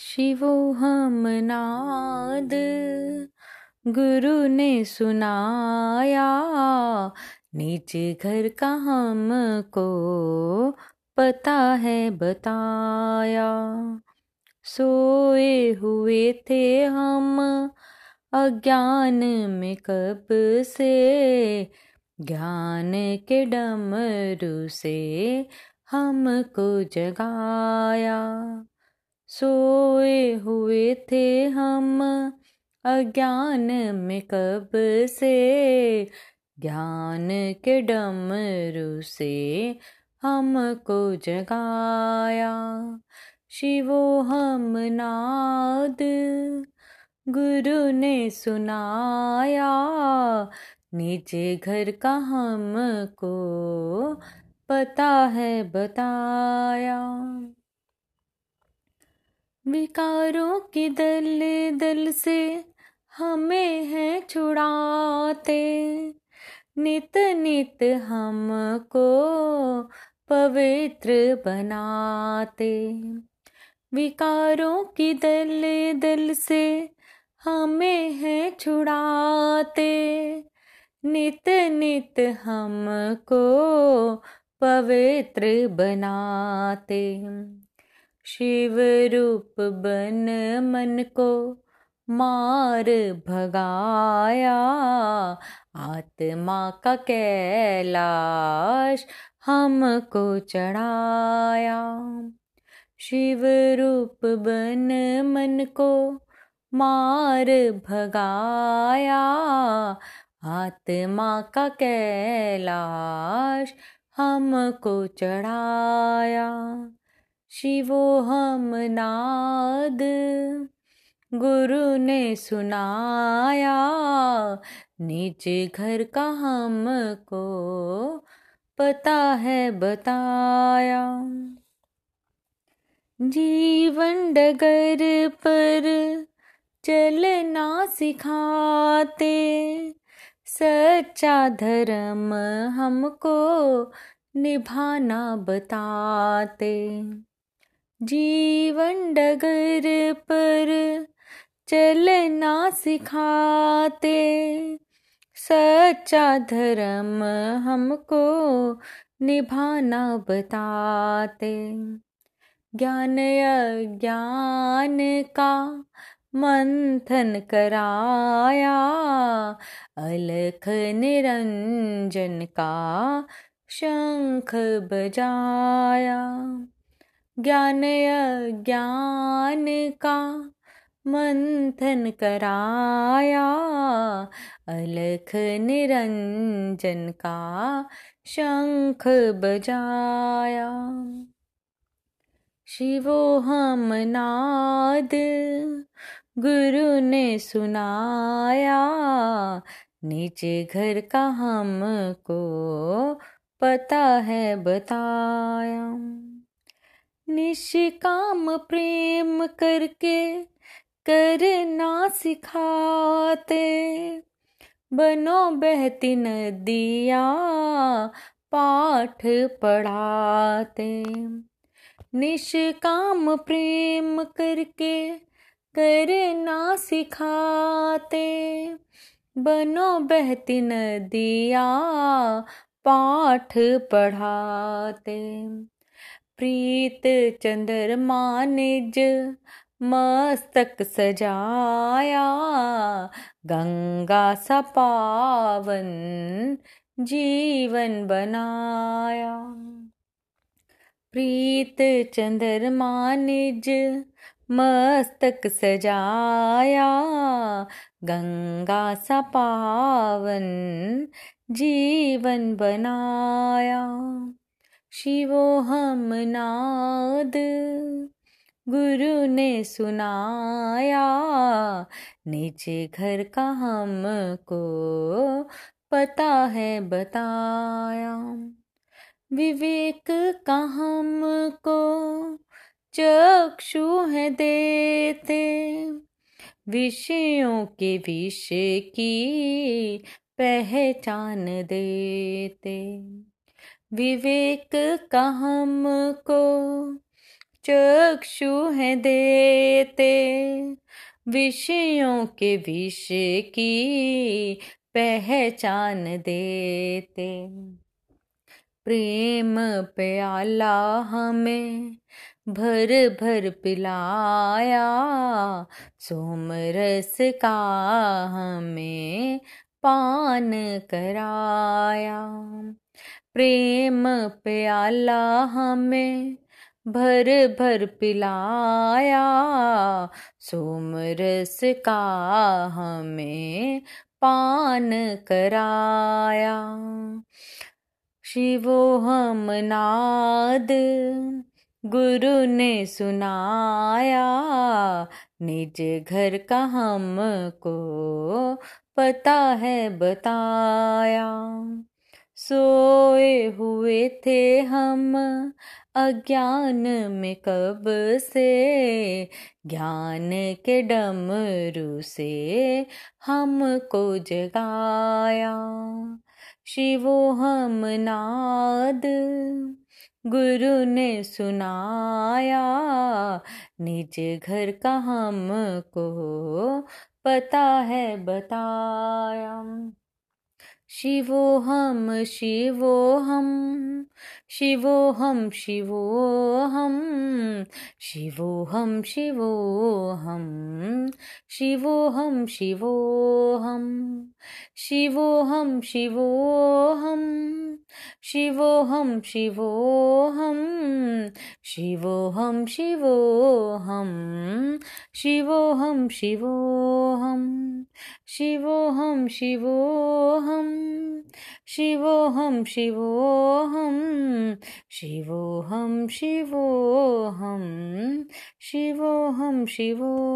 शिवो हम नाद। गुरु ने सुनाया, नीचे घर का हमको पता है, बताया। सोए हुए थे हम अज्ञान में कब से? ज्ञान के डमरू से हमको जगाया। सोए हुए थे हम अज्ञान में कब से? ज्ञान के डमरू से हमको जगाया। शिवो हम नाद, गुरु ने सुनाया। नीचे घर का हमको पता है, बताया। विकारों की दल दल से हमें हैं छुड़ाते। नित नित हमको पवित्र बनाते। विकारों की दल दल से हमें हैं छुड़ाते। नित नित हमको पवित्र बनाते। शिव रूप बन मन को मार भगाया। आत्मा का कैलाश हमको चढ़ाया। शिव रूप बन मन को मार भगाया। आत्मा का कैलाश हमको चढ़ाया। शिवो हम नाद। गुरु ने सुनाया नीचे घर का हमको पता है बताया। जीवन डगर पर चलना सिखाते, सच्चा धर्म हमको निभाना बताते। जीवन डगर पर चलना सिखाते। सच्चा धर्म हमको निभाना बताते। ज्ञान अज्ञान का मंथन कराया। अलख निरंजन का शंख बजाया। ज्ञान ज्ञान का मंथन कराया, अलख निरंजन का शंख बजाया। शिवो हम नाद, गुरु ने सुनाया, नीचे घर का हमको पता है बताया। निष्काम प्रेम करके करना सिखाते। बनो बहती नदिया पाठ पढ़ाते। निष्काम प्रेम करके करना सिखाते। बनो बहती नदिया पाठ पढ़ाते। प्रीत चंद्रमा निज मस्तक सजाया, गंगा सा पावन जीवन बनाया। प्रीत चंद्रमा निज मस्तक सजाया, गंगा सा पावन जीवन बनाया। शिवो हम नाद। गुरु ने सुनाया नीचे घर का हमको पता है बताया। विवेक का हमको चक्षु है देते, विषयों के विषय की पहचान देते। विवेक का हमको चक्षु है देते। विषयों के विषय की पहचान देते। प्रेम प्याला हमें भर भर पिलाया, सोमरस का हमें पान कराया। प्रेम प्याला हमें भर भर पिलाया। सोमरस का हमें पान कराया। शिवो हम नाद, गुरु ने सुनाया। निज घर का हमको पता है बताया। सोए हुए थे हम अज्ञान में कब से? ज्ञान के डमरू से हमको जगाया। शिवो हम नाद, गुरु ने सुनाया। निज घर का हमको पता है बताया शिवो हम शिवो हम शिवो हम शिवो हम शिवो हम शिवो हम शिवो हम शिवो हम। शिवो हम शिवो हम शिवो हम शिवो हम शिवो हम शिवो हम शिवो हम शिवो हम शिवो हम शिवो हम शिवो हम शिवो हम शिवो हम शिवो हम शिवो हम शिवो